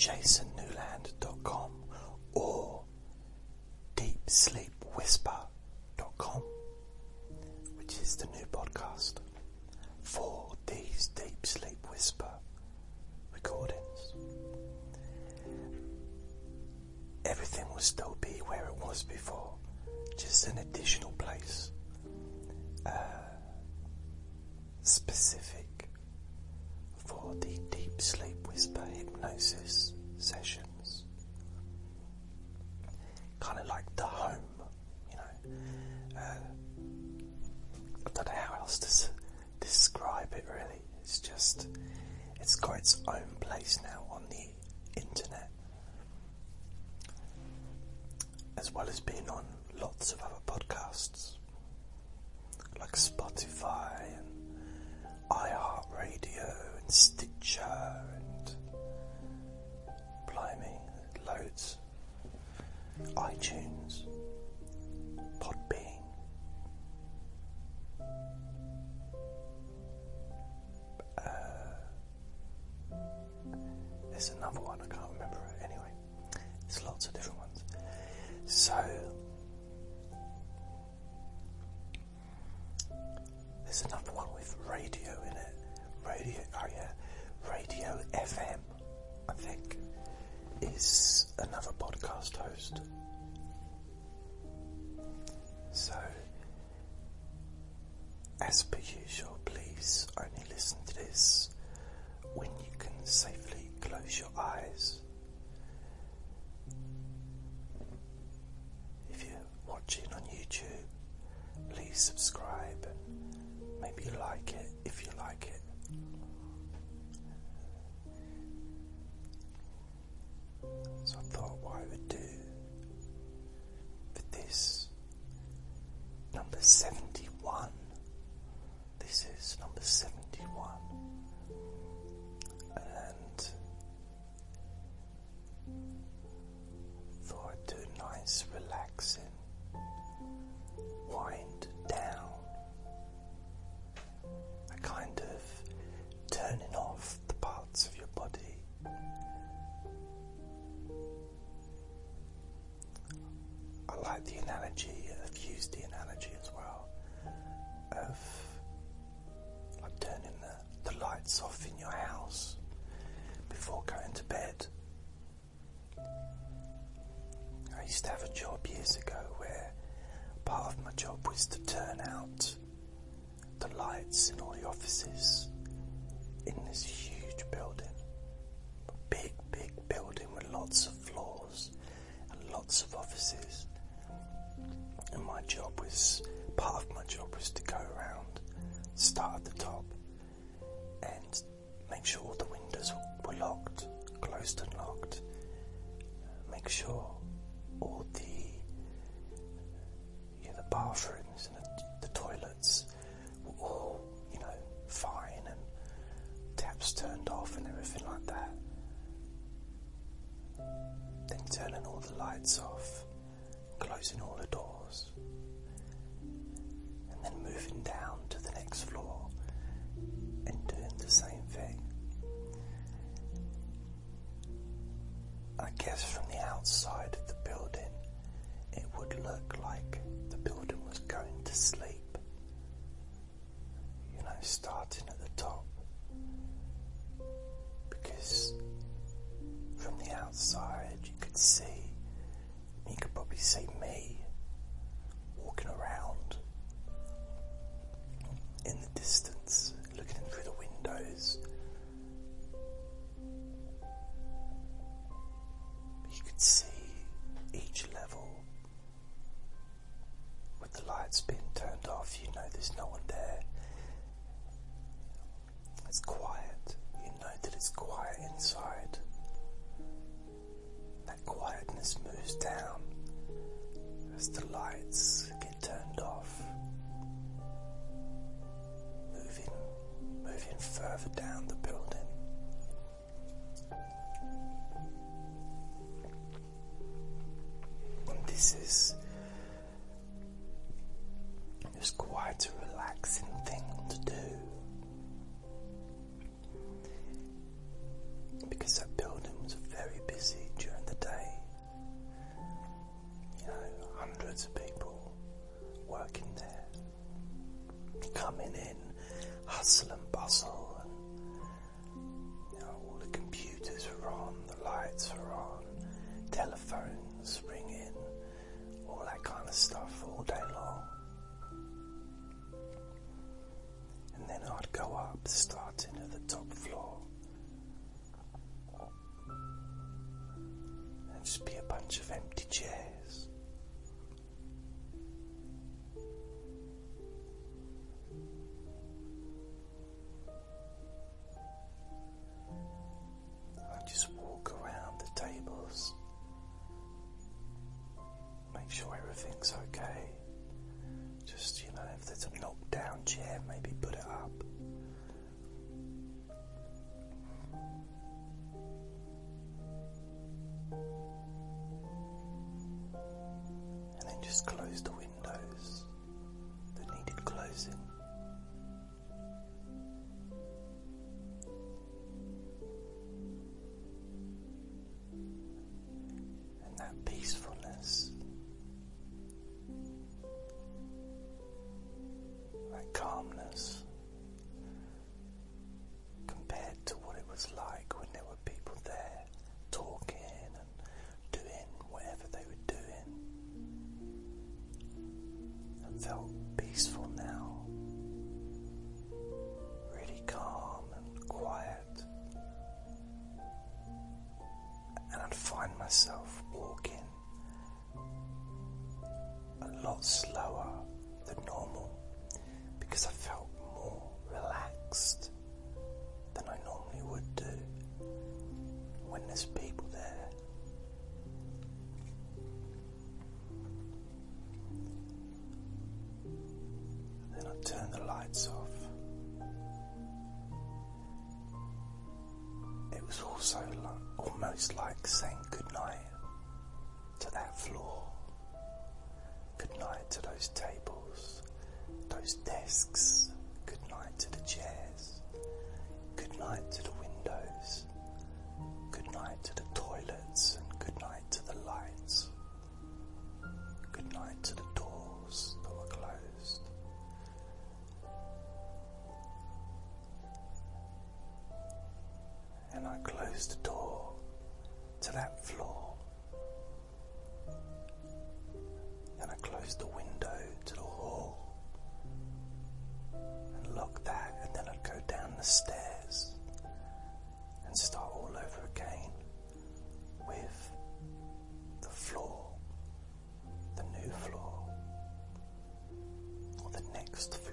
Jason the analogy, outside felt always like saying first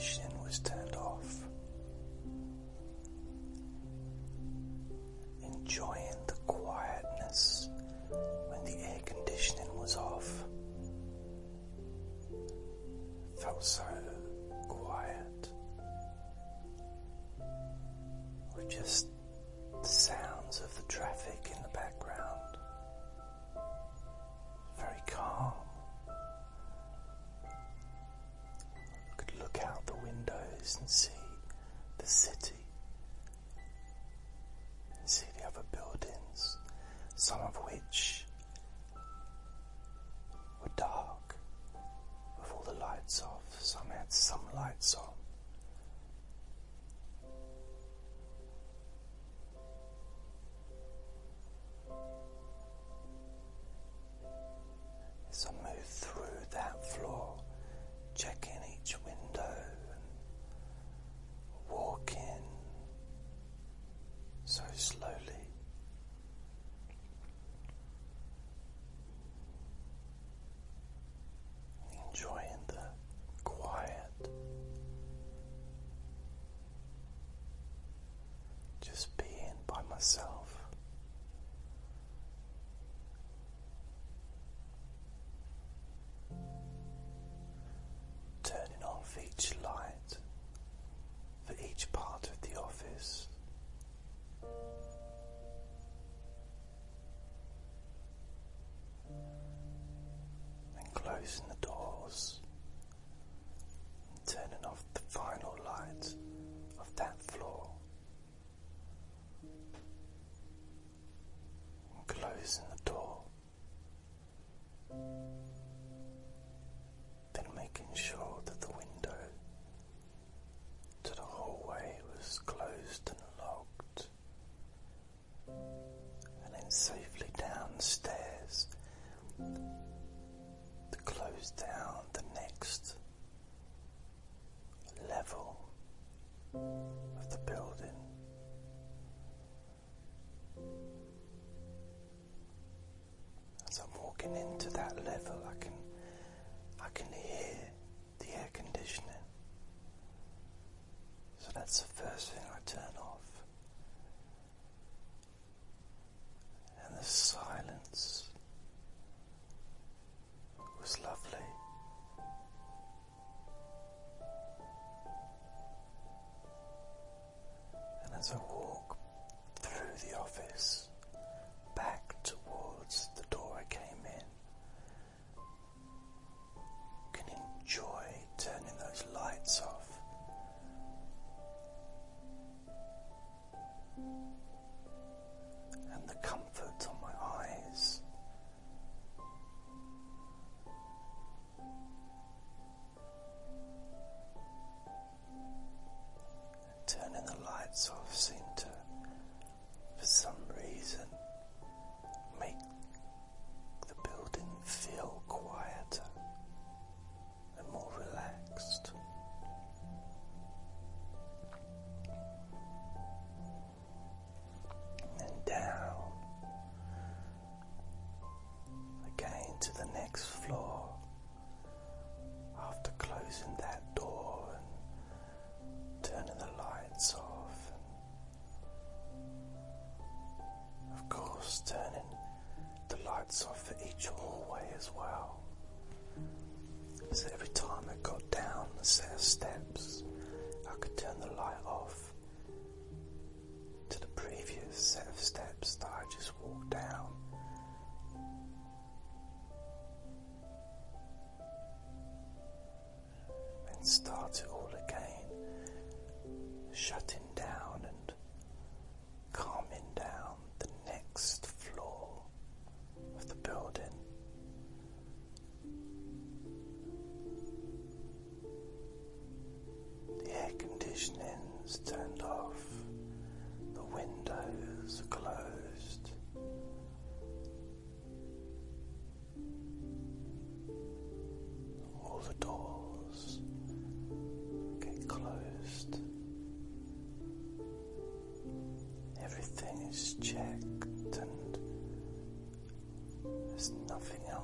vibration was turned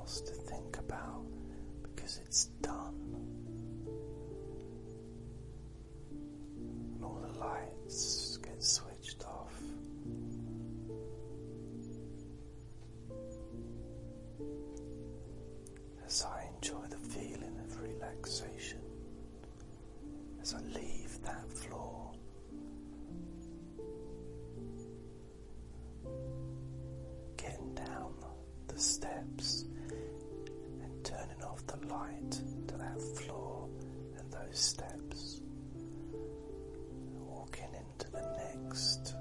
else to think about because it's done. And all the lights get switched off. As I enjoy the feeling of relaxation, as I leave that floor. light to that floor and those steps. Walking into the next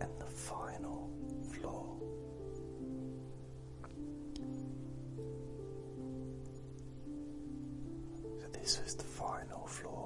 and the final floor. So, this is the final floor.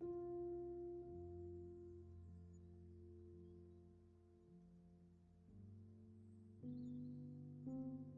thank mm -hmm. you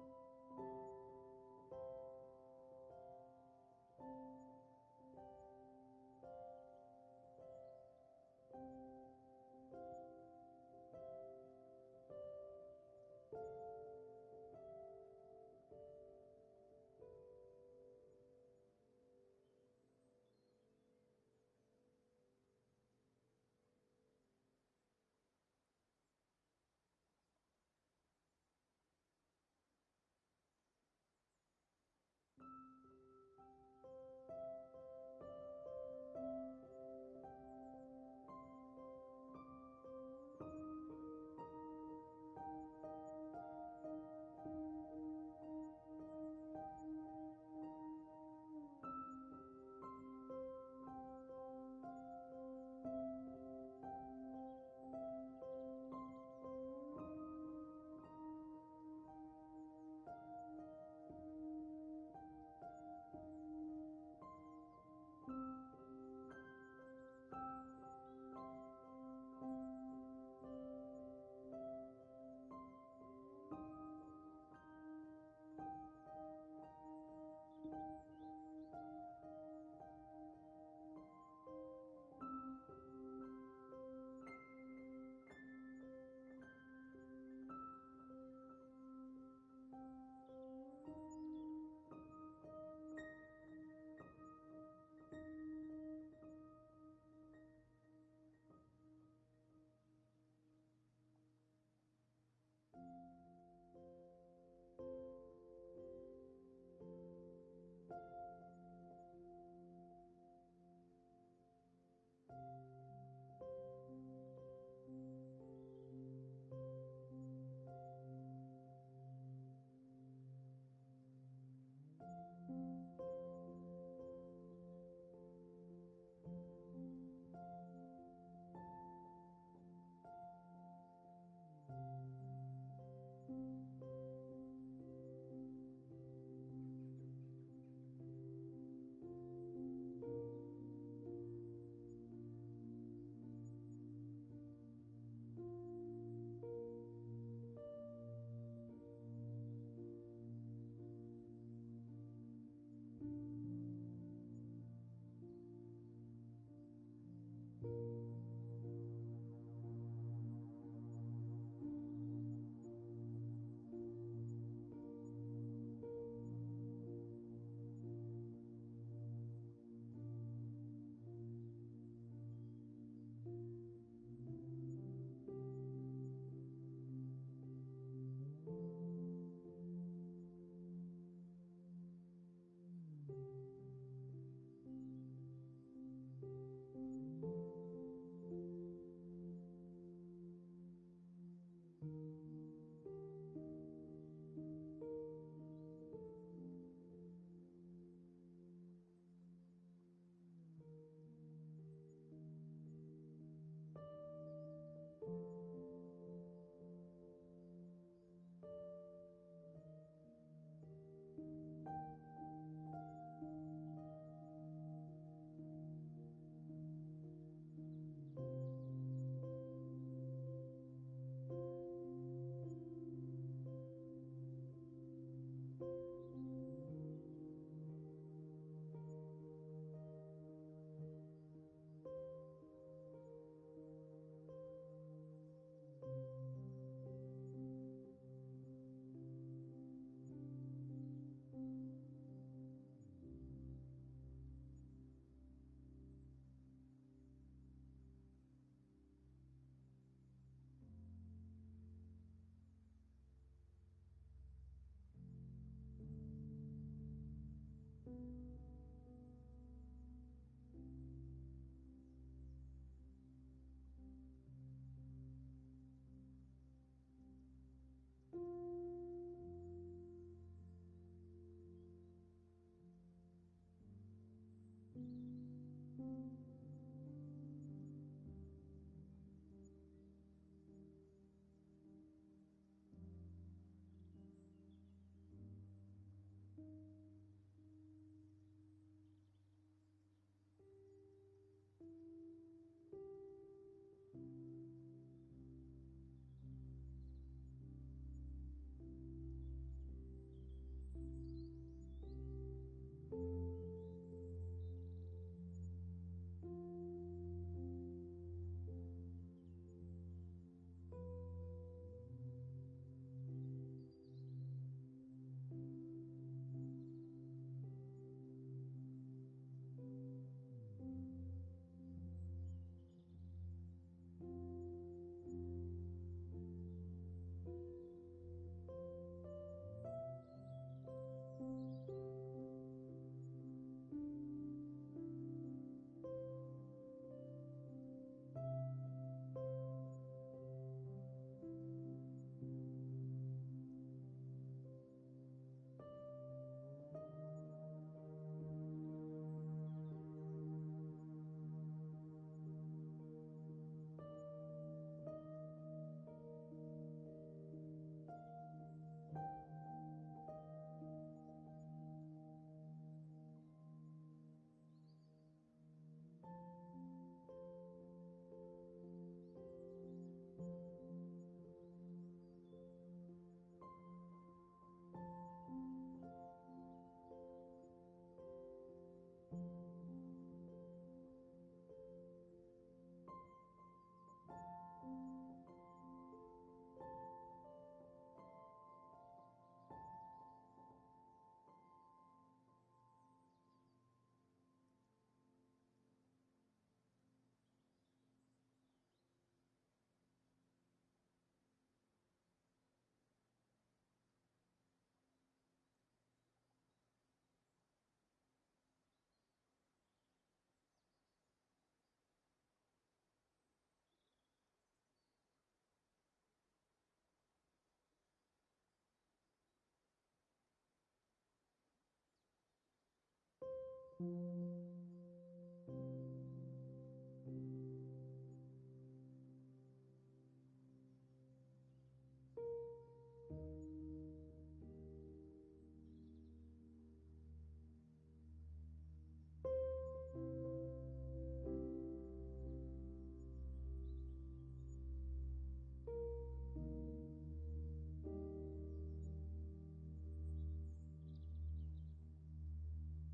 thank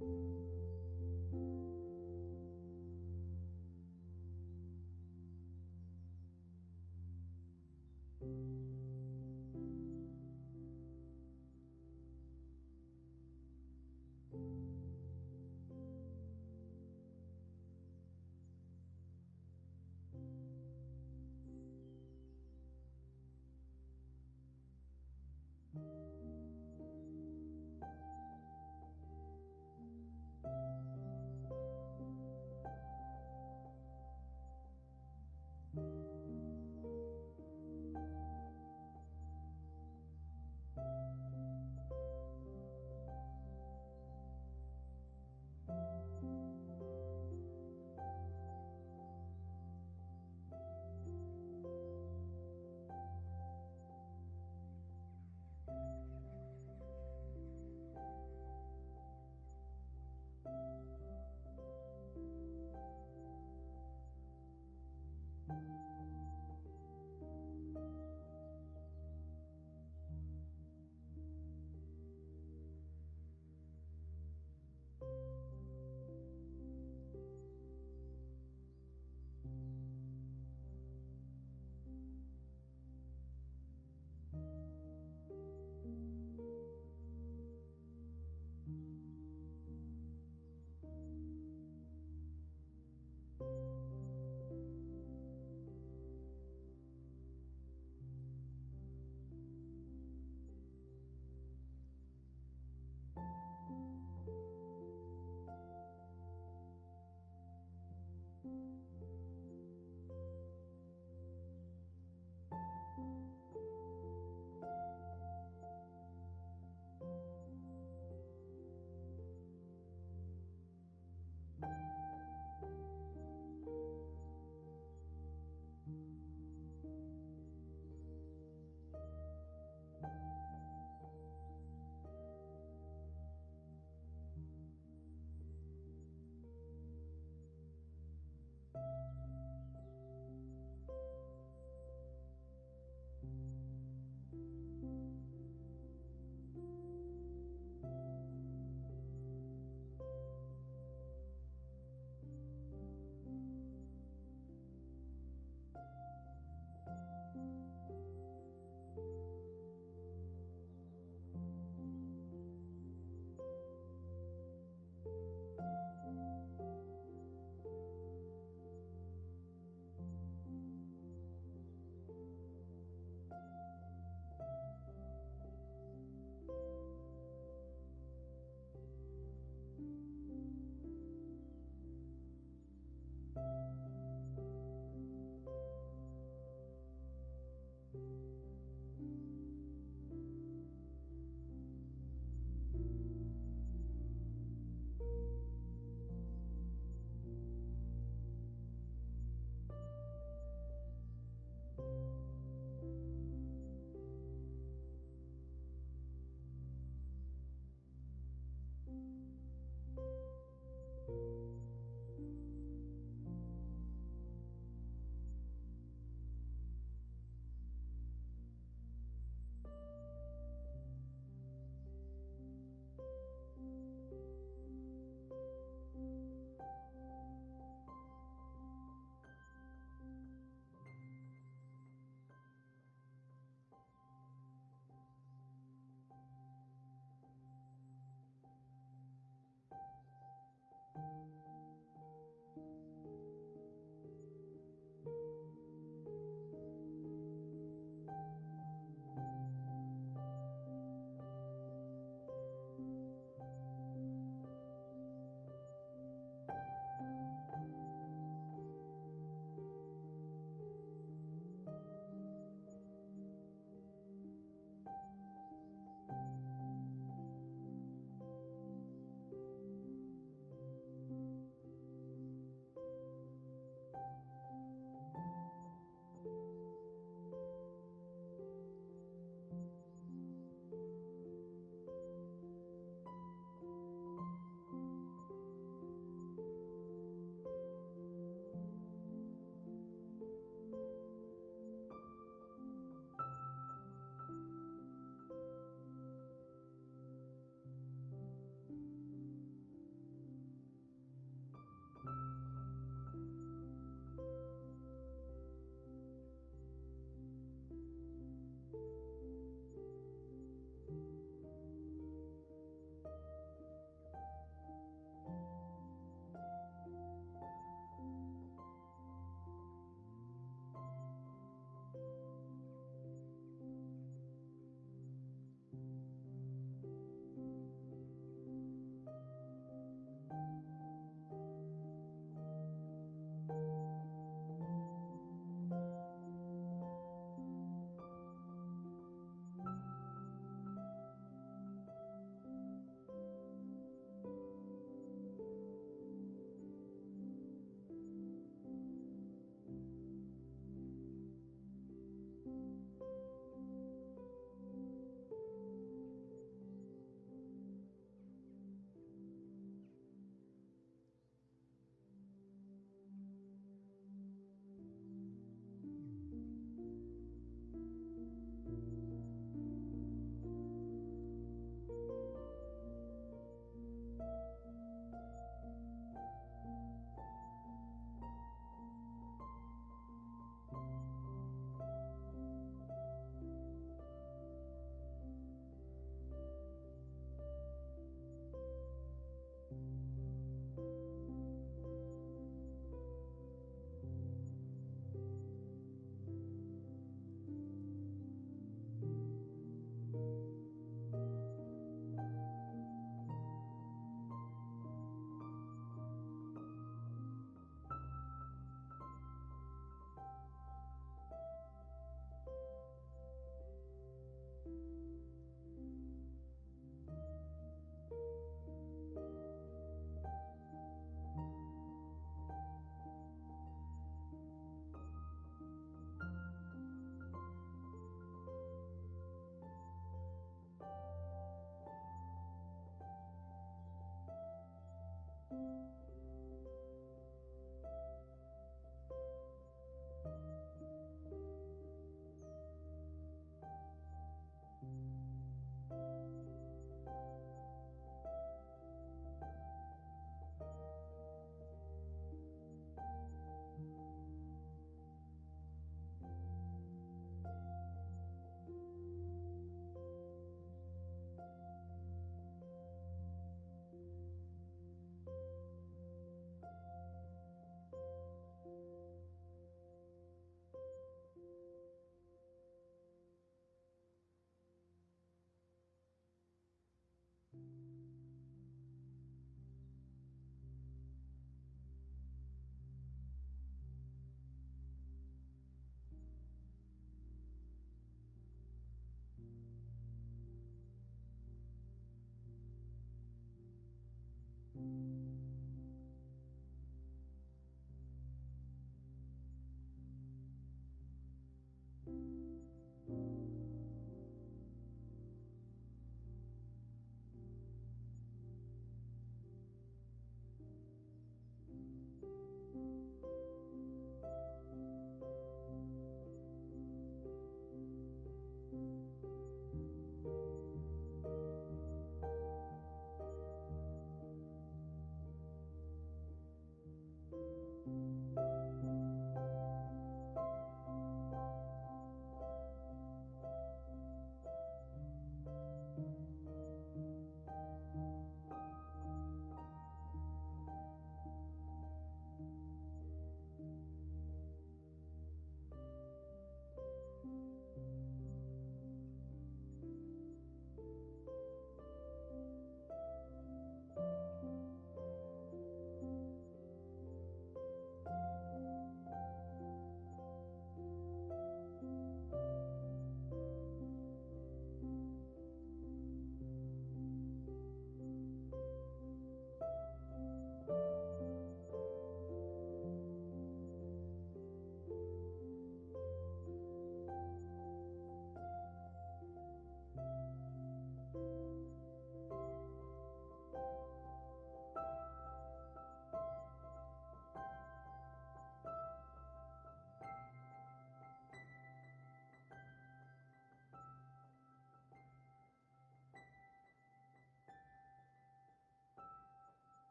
mm -hmm. you